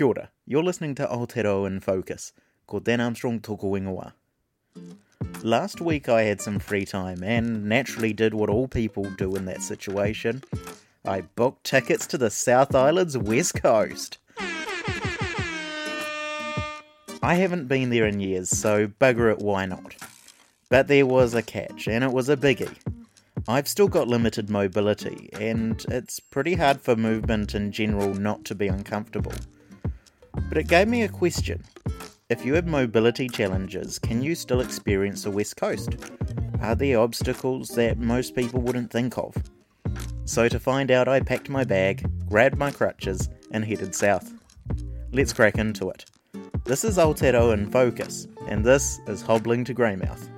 Kia ora. You're listening to Aotearoa in Focus, called Dan Armstrong Toko Ingoa. Last week I had some free time and naturally did what all people do in that situation. I booked tickets to the South Island's West Coast. I haven't been there in years, so bugger it, why not? But there was a catch, and it was a biggie. I've still got limited mobility, and it's pretty hard for movement in general not to be uncomfortable. But it gave me a question. If you have mobility challenges, can you still experience the West Coast? Are there obstacles that most people wouldn't think of? So, to find out, I packed my bag, grabbed my crutches, and headed south. Let's crack into it. This is Aotearoa in Focus, and this is Hobbling to Greymouth.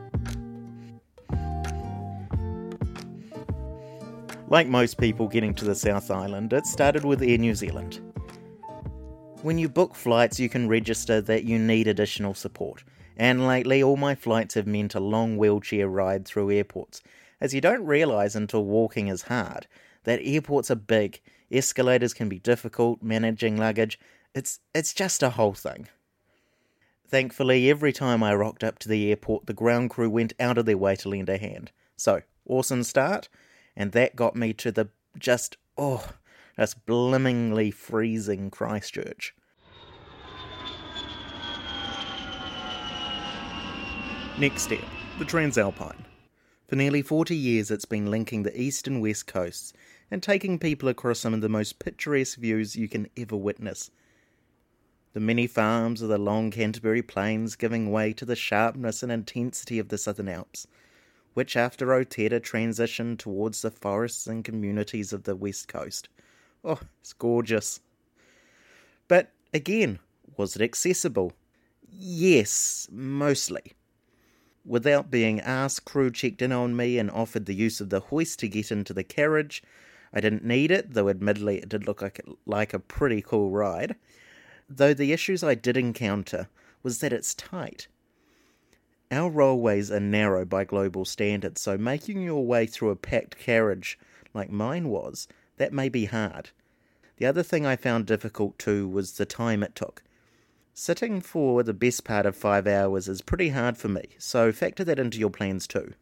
Like most people getting to the South Island, it started with Air New Zealand. When you book flights, you can register that you need additional support, and lately all my flights have meant a long wheelchair ride through airports, as you don't realise until walking is hard that airports are big, escalators can be difficult, managing luggage, it's, it's just a whole thing. Thankfully, every time I rocked up to the airport, the ground crew went out of their way to lend a hand. So, awesome start, and that got me to the just, oh, just blimmingly freezing Christchurch. Next step, the Transalpine. For nearly 40 years, it's been linking the east and west coasts and taking people across some of the most picturesque views you can ever witness. The many farms of the long Canterbury Plains giving way to the sharpness and intensity of the Southern Alps which after Otira transitioned towards the forests and communities of the west coast. Oh, it's gorgeous. But again, was it accessible? Yes, mostly. Without being asked, crew checked in on me and offered the use of the hoist to get into the carriage. I didn't need it, though admittedly it did look like, like a pretty cool ride. Though the issues I did encounter was that it's tight. Our railways are narrow by global standards, so making your way through a packed carriage like mine was, that may be hard. The other thing I found difficult too was the time it took. Sitting for the best part of five hours is pretty hard for me, so factor that into your plans too.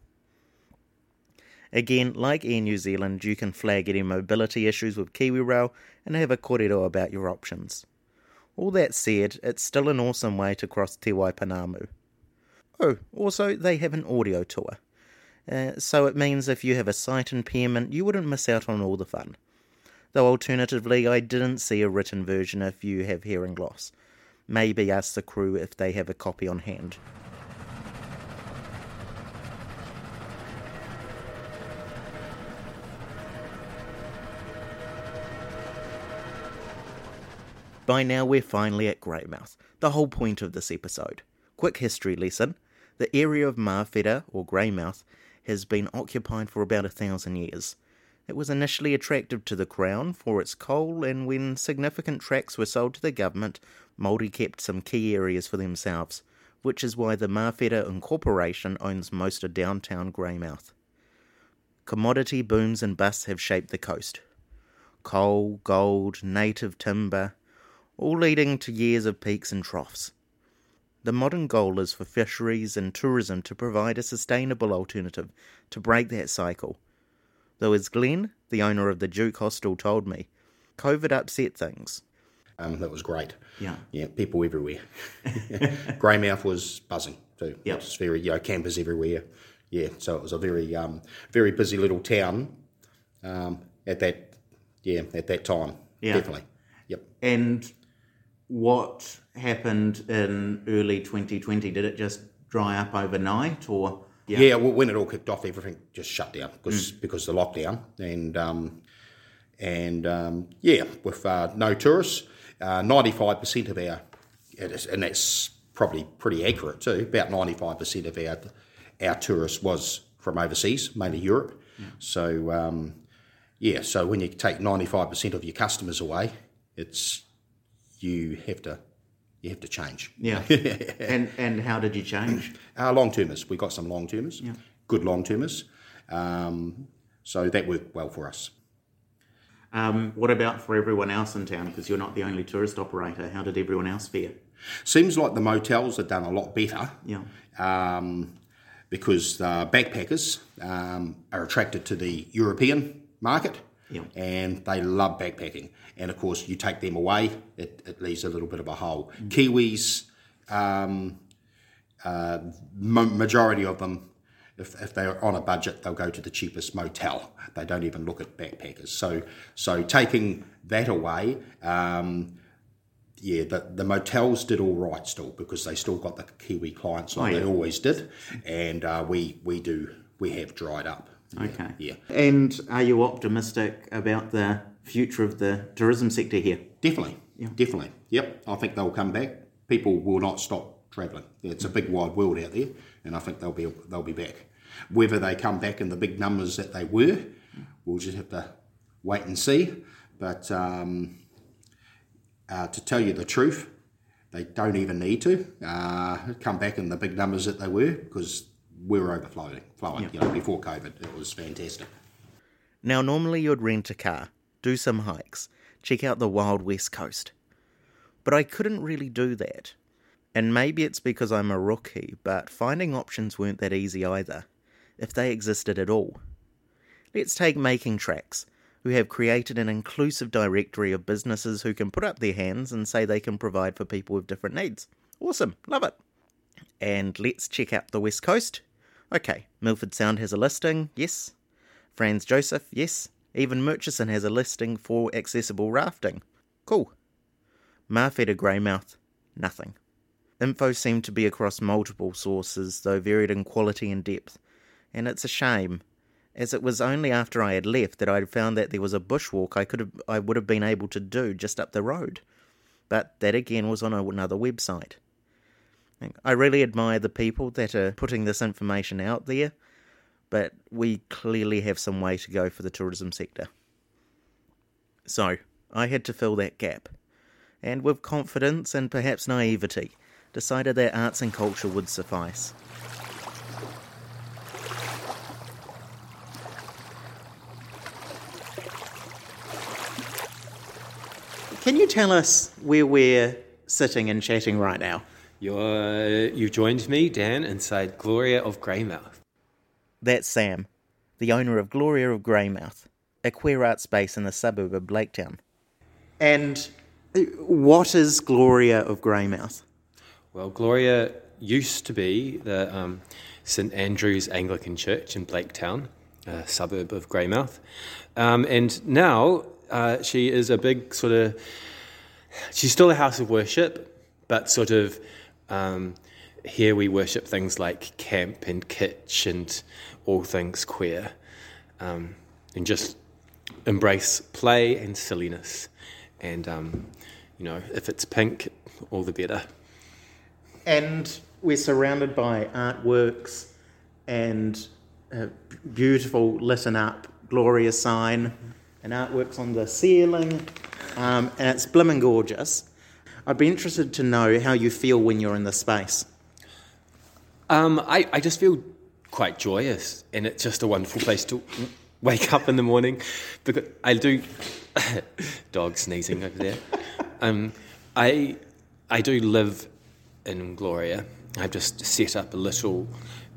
Again, like Air New Zealand, you can flag any mobility issues with KiwiRail and have a kōrero about your options. All that said, it's still an awesome way to cross Te Waipounamu. Oh, also, they have an audio tour. Uh, so it means if you have a sight impairment, you wouldn't miss out on all the fun. Though alternatively, I didn't see a written version if you have hearing loss. Maybe ask the crew if they have a copy on hand. By now, we're finally at Greymouth, the whole point of this episode. Quick history lesson the area of Mawhera, or Greymouth, has been occupied for about a thousand years. It was initially attractive to the Crown for its coal, and when significant tracts were sold to the government, Māori kept some key areas for themselves, which is why the Mawhera Incorporation owns most of downtown Greymouth. Commodity booms and busts have shaped the coast. Coal, gold, native timber, all leading to years of peaks and troughs. The modern goal is for fisheries and tourism to provide a sustainable alternative to break that cycle. Though, as Glen, the owner of the Duke Hostel, told me, COVID upset things. Um, that was great. Yeah. Yeah, people everywhere. Greymouth was buzzing too. Yeah. It's very, you know, campers everywhere. Yeah, so it was a very, um, very busy little town um, at that, yeah, at that time. Yeah. Definitely. Yep. And what happened in early 2020? Did it just dry up overnight, or Yeah, well, when it all kicked off, everything just shut down Mm. because because of the lockdown, and um, and um, yeah, with uh, no tourists, ninety five percent of our, and that's probably pretty accurate too. About ninety five percent of our our tourists was from overseas, mainly Europe. So um, yeah, so when you take ninety five percent of your customers away, it's you have to you have to change. yeah? and and how did you change? Our long termers. We got some long termers, good long termers. Um, so that worked well for us. Um, what about for everyone else in town? Because you're not the only tourist operator. How did everyone else fare? Seems like the motels have done a lot better. Yeah. Um, because uh, backpackers um, are attracted to the European market Yeah. and they love backpacking. And of course, you take them away, it, it leaves a little bit of a hole. Kiwis, um, uh, ma- majority of them, if, if they're on a budget, they'll go to the cheapest motel. They don't even look at backpackers. So, so taking that away, um, yeah, the, the motels did all right still because they still got the Kiwi clients like Oh, yeah. they always did, and uh, we we do we have dried up. Okay. Yeah, And are you optimistic about the future of the tourism sector here? definitely, Yeah. definitely. Yep, I think they'll come back. People will not stop travelling. It's a big wide world out there, and I think they'll be they'll be back. Whether they come back in the big numbers that they were, we'll just have to wait and see. But um, uh, to tell you the truth, they don't even need to uh, come back in the big numbers that they were because we were overflowing. Flowing, you know, before COVID, it was fantastic. Now, normally you'd rent a car, do some hikes, check out the wild west coast. But I couldn't really do that. And maybe it's because I'm a rookie, but finding options weren't that easy either, if they existed at all. Let's take Making Trax, who have created an inclusive directory of businesses who can put up their hands and say they can provide for people with different needs. Awesome, love it. And let's check out the West Coast. Okay, Milford Sound has a listing, yes. Franz Josef, yes. Even Murchison has a listing for accessible rafting. Cool. Māwhera Greymouth, nothing. Info seemed to be across multiple sources, though varied in quality and depth, and it's a shame, as it was only after I had left that I found that there was a bushwalk I could have, I would have been able to do just up the road. But that again was on another website. I really admire the people that are putting this information out there, but we clearly have some way to go for the tourism sector. So, I had to fill that gap, and with confidence and perhaps naivety, decided that arts and culture would suffice. Can you tell us where we're sitting and chatting right now? You're, you joined me, Dan, inside Gloria of Greymouth. That's Sam, the owner of Gloria of Greymouth, a queer art space in the suburb of Blaketown. And what is Gloria of Greymouth? Well, Gloria used to be the um, St Andrew's Anglican Church in Blaketown, a suburb of Greymouth. Um, and now uh, she is a big sort of, she's still a house of worship, but sort of um, here we worship things like camp and kitsch and all things queer, um, and just embrace play and silliness. And, um, you know, if it's pink, all the better. And we're surrounded by artworks and beautiful lit up glorious sign and artworks on the ceiling, um, and it's blimmin' gorgeous. I'd be interested to know how you feel when you're in the space. Um, I, I just feel quite joyous, and it's just a wonderful place to wake up in the morning. Because I do, dog sneezing over there. Um, I I do live in Gloria. I've just set up a little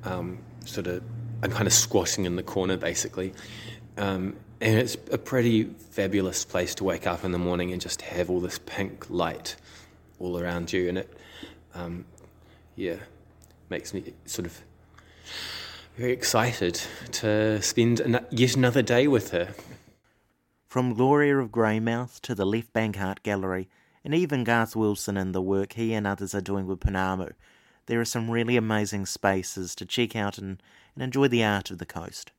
um, sort of. I'm kind of squatting in the corner, basically, um, and it's a pretty fabulous place to wake up in the morning and just have all this pink light all around you, and it, um, yeah, makes me sort of very excited to spend an- yet another day with her. From Gloria of Greymouth to the Left Bank Art Gallery, and even Garth Wilson and the work he and others are doing with Panamu, there are some really amazing spaces to check out and, and enjoy the art of the coast.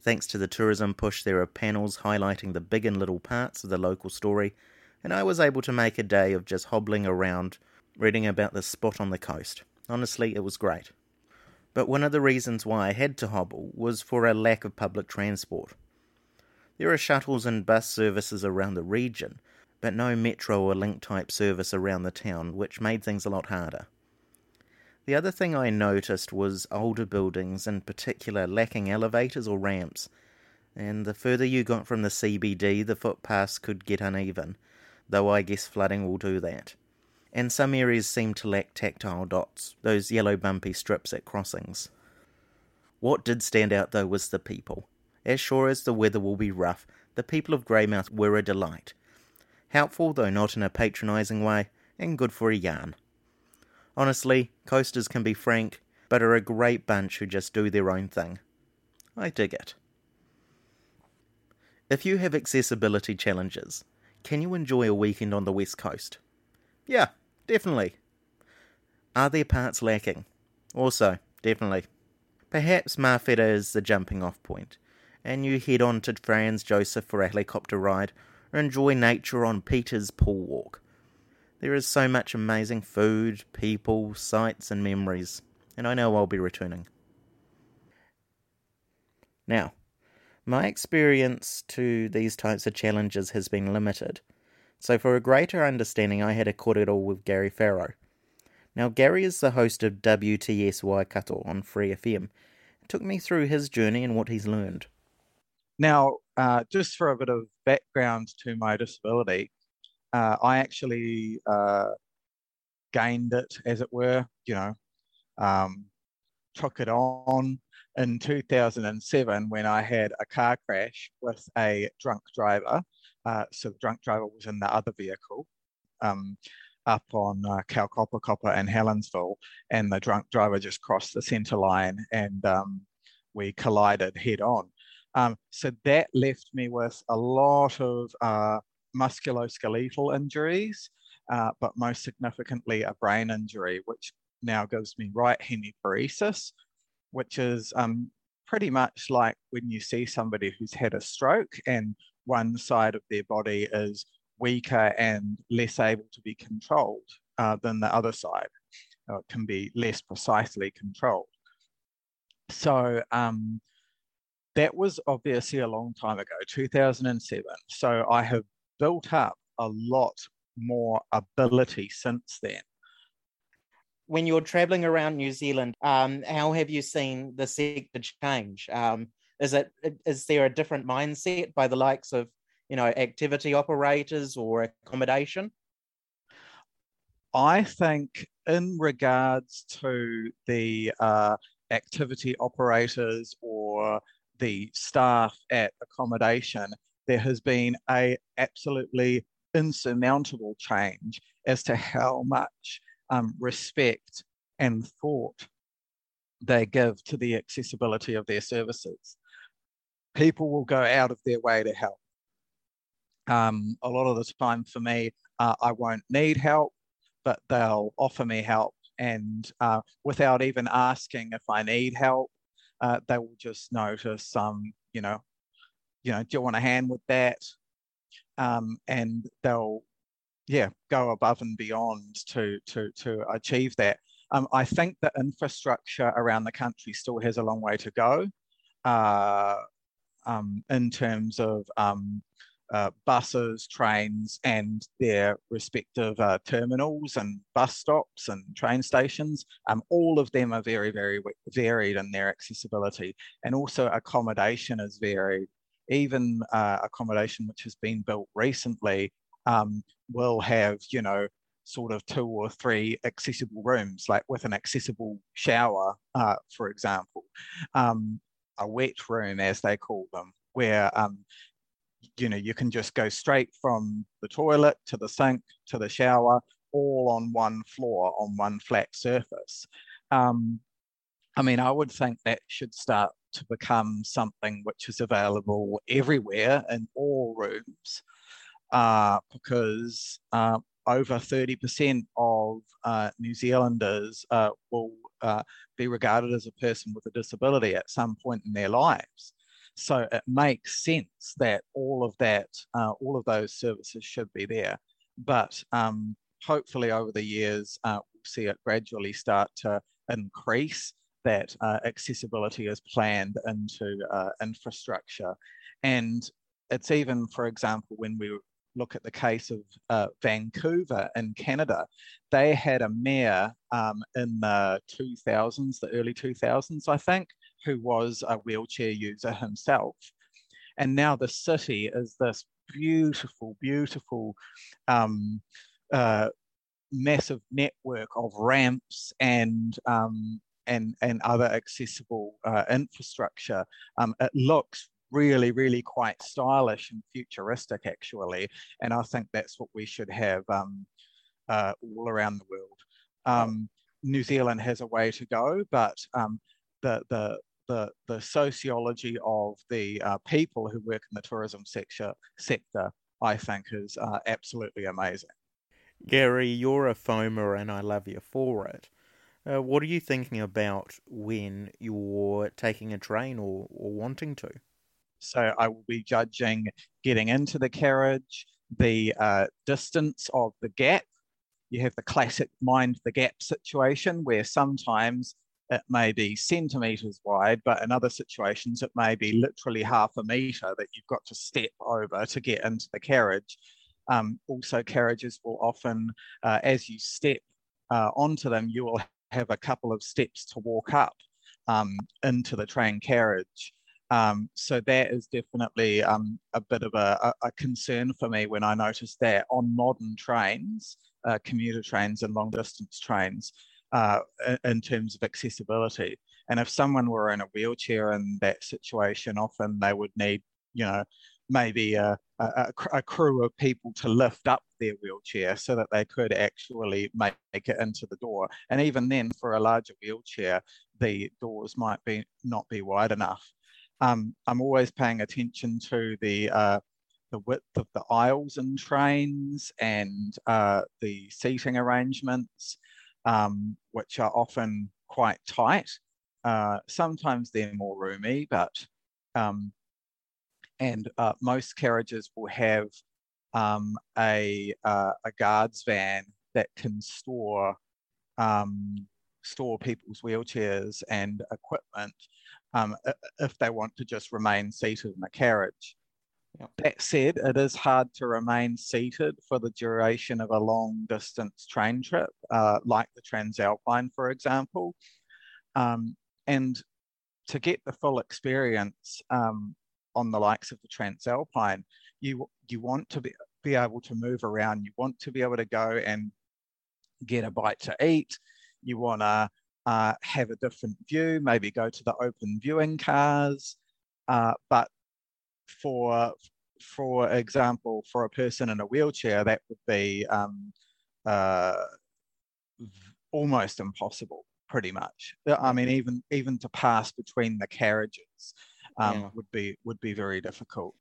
Thanks to the tourism push, there are panels highlighting the big and little parts of the local story, and I was able to make a day of just hobbling around, reading about this spot on the coast. Honestly, it was great. But one of the reasons why I had to hobble was for a lack of public transport. There are shuttles and bus services around the region, but no metro or link type service around the town, which made things a lot harder. The other thing I noticed was older buildings, in particular, lacking elevators or ramps, and the further you got from the CBD, the footpaths could get uneven, though I guess flooding will do that. And some areas seem to lack tactile dots, those yellow bumpy strips at crossings. What did stand out though was the people. As sure as the weather will be rough, the people of Greymouth were a delight. Helpful, though not in a patronising way, and good for a yarn. Honestly, coasters can be frank, but are a great bunch who just do their own thing. I dig it. If you have accessibility challenges, can you enjoy a weekend on the West Coast? Yeah, definitely. Are there parts lacking? Also, definitely. Perhaps Mawhera is the jumping off point, and you head on to Franz Josef for a helicopter ride or enjoy nature on Peter's Pool Walk. There is so much amazing food, people, sights, and memories, and I know I'll be returning. Now, my experience to these types of challenges has been limited, so for a greater understanding, I had a korero with Garry Farrow. Now, Garry is the host of WTS Waikato on Free FM. Took me through his journey and what he's learned. Now, uh, just for a bit of background to my disability, uh, I actually uh, gained it, as it were, you know, um, took it on in 2007 when I had a car crash with a drunk driver. Uh, so the drunk driver was in the other vehicle um, up on uh, Copper and Helensville, and the drunk driver just crossed the centre line and um, we collided head on. Um, so that left me with a lot of uh, musculoskeletal injuries, uh, but most significantly a brain injury, which now gives me right hemiparesis, which is um, pretty much like when you see somebody who's had a stroke and one side of their body is weaker and less able to be controlled uh, than the other side. Uh, it can be less precisely controlled. So um, that was obviously a long time ago, 2007. So I have built up a lot more ability since then when you're traveling around New Zealand, um, how have you seen the sector change? Um, is it is there a different mindset by the likes of you know activity operators or accommodation? I think in regards to the uh, activity operators or the staff at accommodation, there has been a absolutely insurmountable change as to how much um, respect and thought they give to the accessibility of their services. People will go out of their way to help. Um, a lot of the time for me, uh, I won't need help, but they'll offer me help. And uh, without even asking if I need help, uh, they will just notice, um, you know, you know, do you want a hand with that? Um, and they'll yeah, go above and beyond to to to achieve that. Um, I think the infrastructure around the country still has a long way to go uh, um, in terms of um, uh, buses, trains, and their respective uh, terminals and bus stops and train stations. Um, all of them are very, very varied in their accessibility, and also accommodation is varied. Even uh, accommodation which has been built recently um, will have, you know, sort of two or three accessible rooms, like with an accessible shower, uh, for example, um, a wet room, as they call them, where um, you know you can just go straight from the toilet to the sink to the shower, all on one floor on one flat surface. Um, I mean, I would think that should start to become something which is available everywhere in all rooms uh, because uh, over 30% of uh, New Zealanders uh, will uh, be regarded as a person with a disability at some point in their lives. So it makes sense that all of that, uh, all of those services should be there. But um, hopefully over the years, we'll see it gradually start to increase that accessibility is planned into infrastructure. And it's even, for example, when we look at the case of uh, Vancouver in Canada, they had a mayor um, in the 2000s, the early 2000s, I think, who was a wheelchair user himself. And now the city is this beautiful, beautiful um, uh, massive network of ramps and um, and and other accessible uh, infrastructure. Um, it looks really, really quite stylish and futuristic, actually. And I think that's what we should have um, uh, all around the world. Um, New Zealand has a way to go, but um, the, the, the, the sociology of the uh, people who work in the tourism sector, sector I think, is uh, absolutely amazing. Garry, you're a foamer and I love you for it. Uh, what are you thinking about when you're taking a train or, or wanting to? So I will be judging getting into the carriage, the uh, distance of the gap. You have the classic mind the gap situation where sometimes it may be centimeters wide, but in other situations it may be literally half a meter that you've got to step over to get into the carriage. Um, also, carriages will often, uh, as you step uh, onto them, you will have a couple of steps to walk up um, into the train carriage. Um, so that is definitely um, a bit of a, a, concern for me when I notice that on modern trains, uh, commuter trains and long distance trains, uh, in terms of accessibility. And if someone were in a wheelchair in that situation, often they would need, you know, maybe a, a, a, crew of people to lift up their wheelchair so that they could actually make it into the door. And even then, for a larger wheelchair, the doors might be not be wide enough. Um, I'm always paying attention to the uh, the width of the aisles in trains and uh, the seating arrangements, um, which are often quite tight. Uh, sometimes they're more roomy, but um, and uh, most carriages will have um, a uh, a guards van that can store um, store people's wheelchairs and equipment um, if they want to just remain seated in a carriage. Yep. That said, it is hard to remain seated for the duration of a long distance train trip, uh, like the Transalpine, for example. Um, and to get the full experience um, on the likes of the Transalpine, you, you want to be, be able to move around, you want to be able to go and get a bite to eat, you want to uh, have a different view, maybe go to the open viewing cars. Uh, but for, for example, for a person in a wheelchair, that would be um, uh, almost impossible, pretty much. I mean, even even to pass between the carriages um, yeah. would be would be very difficult.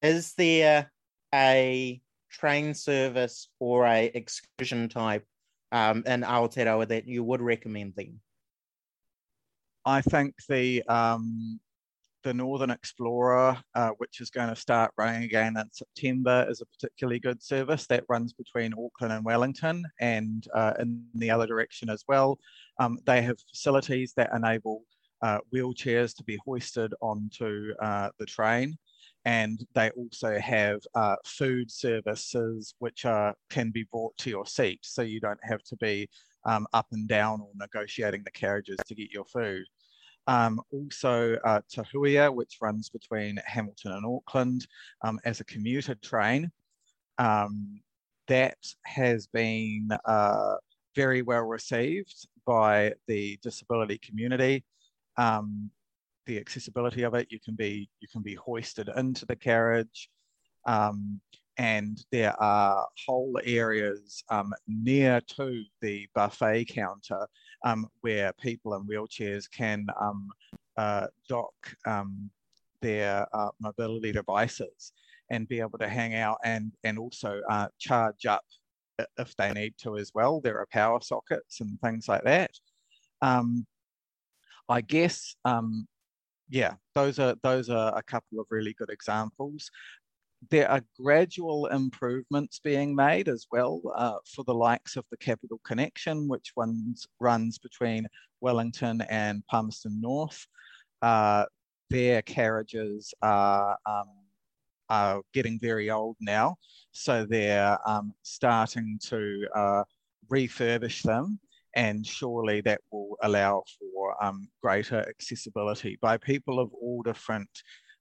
Is there a train service or a excursion type um, in Aotearoa that you would recommend them? I think the um, the Northern Explorer, uh, which is going to start running again in September, is a particularly good service that runs between Auckland and Wellington and uh, in the other direction as well. Um, they have facilities that enable uh, wheelchairs to be hoisted onto uh, the train and they also have uh, food services which are, can be brought to your seat so you don't have to be um, up and down or negotiating the carriages to get your food. Um, also uh, Te Huia, which runs between Hamilton and Auckland um, as a commuter train. Um, that has been uh, very well received by the disability community. Um, the accessibility of it. You can be you can be hoisted into the carriage, um, and there are whole areas um, near to the buffet counter um, where people in wheelchairs can um, uh, dock um, their uh, mobility devices and be able to hang out and and also uh, charge up if they need to as well. There are power sockets and things like that. Um, I guess um, yeah, those are those are a couple of really good examples. There are gradual improvements being made as well uh, for the likes of the Capital Connection, which ones, runs between Wellington and Palmerston North. Uh, their carriages are, um, are getting very old now, so they're um, starting to uh, refurbish them and surely that will allow for um, greater accessibility by people of all different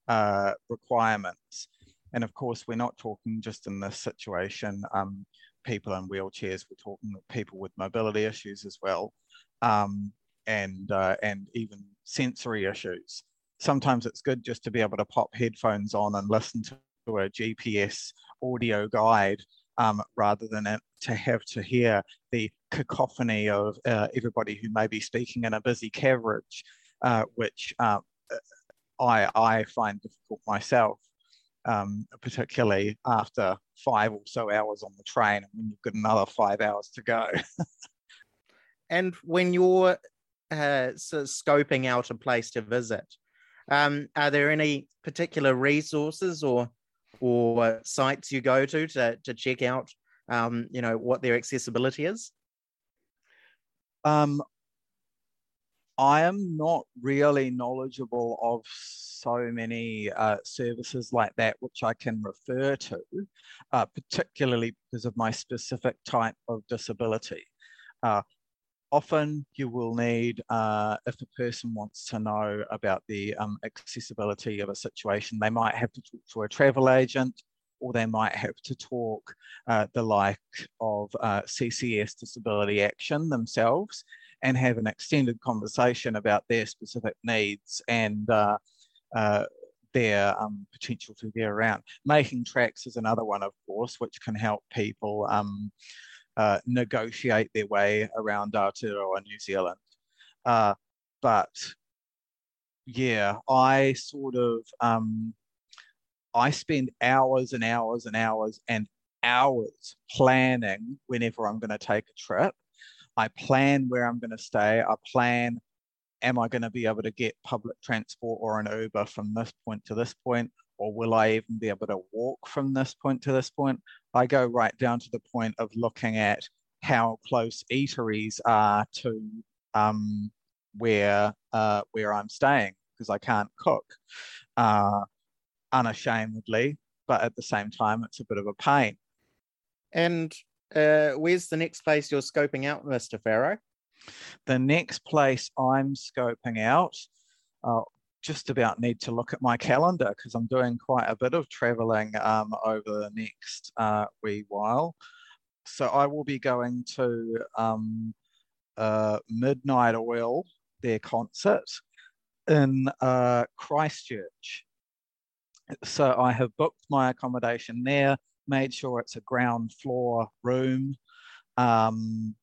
uh, requirements. And of course, we're not talking just in this situation, um, people in wheelchairs, we're talking people with mobility issues as well, um, and, uh, and even sensory issues. Sometimes it's good just to be able to pop headphones on and listen to a GPS audio guide um, rather than to have to hear the cacophony of uh, everybody who may be speaking in a busy carriage, uh, which uh, I, I find difficult myself, um, particularly after five or so hours on the train and when you've got another five hours to go. and when you're uh, of scoping out a place to visit, um, are there any particular resources or or sites you go to to, to check out, um, you know, what their accessibility is? Um, I am not really knowledgeable of so many uh, services like that which I can refer to, uh, particularly because of my specific type of disability. Uh, often you will need, uh, if a person wants to know about the um, accessibility of a situation, they might have to talk to a travel agent or they might have to talk uh, the like of uh, CCS Disability Action themselves and have an extended conversation about their specific needs and uh, uh, their um, potential to get around. Making Trax is another one, of course, which can help people um, uh, negotiate their way around Aotearoa New Zealand. Uh, but yeah, I sort of um, I spend hours and hours and hours and hours planning whenever I'm going to take a trip. I plan where I'm going to stay. I plan, am I going to be able to get public transport or an Uber from this point to this point? Or will I even be able to walk from this point to this point? I go right down to the point of looking at how close eateries are to um, where uh, where I'm staying because I can't cook uh, unashamedly, but at the same time, it's a bit of a pain. And uh, where's the next place you're scoping out, Mr. Farrow? The next place I'm scoping out, uh, just about need to look at my calendar because I'm doing quite a bit of traveling um, over the next uh, wee while. So I will be going to um, uh, Midnight Oil, their concert in uh, Christchurch. So I have booked my accommodation there, made sure it's a ground floor room, um,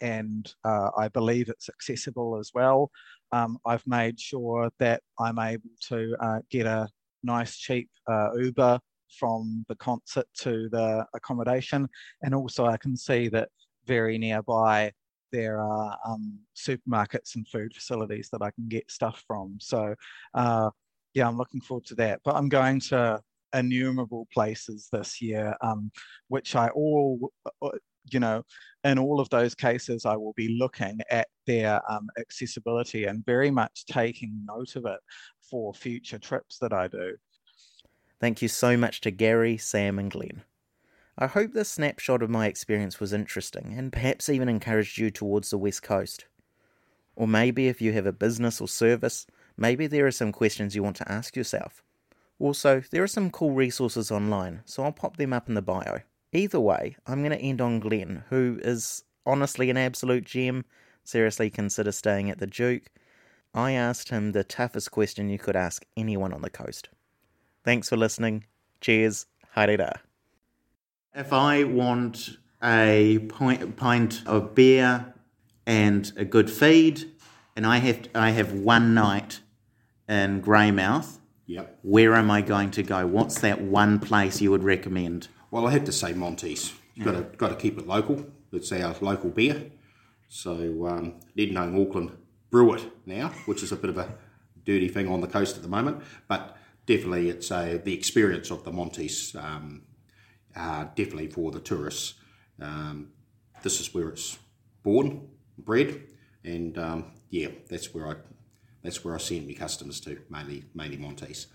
and uh, I believe it's accessible as well. Um, I've made sure that I'm able to uh, get a nice cheap uh, Uber from the concert to the accommodation. And also I can see that very nearby there are um, supermarkets and food facilities that I can get stuff from. So uh, yeah, I'm looking forward to that. But I'm going to innumerable places this year, um, which I all, uh, you know, in all of those cases, I will be looking at their um, accessibility and very much taking note of it for future trips that I do. Thank you so much to Garry, Sam, and Glen. I hope this snapshot of my experience was interesting and perhaps even encouraged you towards the West Coast. Or maybe if you have a business or service, maybe there are some questions you want to ask yourself. Also, there are some cool resources online, so I'll pop them up in the bio. Either way, I'm going to end on Glen, who is honestly an absolute gem. Seriously, consider staying at the Duke. I asked him the toughest question you could ask anyone on the coast. Thanks for listening. Cheers. Haere If I want a pint of beer and a good feed, and I have I have one night in Greymouth, yep. where am I going to go? What's that one place you would recommend? Well, I have to say Monty's. You've got to got to keep it local. It's our local beer. So um, need knowing Auckland brew it now, which is a bit of a dirty thing on the coast at the moment. But definitely, it's a, the experience of the Monty's. Um, uh, definitely for the tourists. Um, this is where it's born, bred, and um, yeah, that's where I that's where I send my customers to mainly mainly Monty's.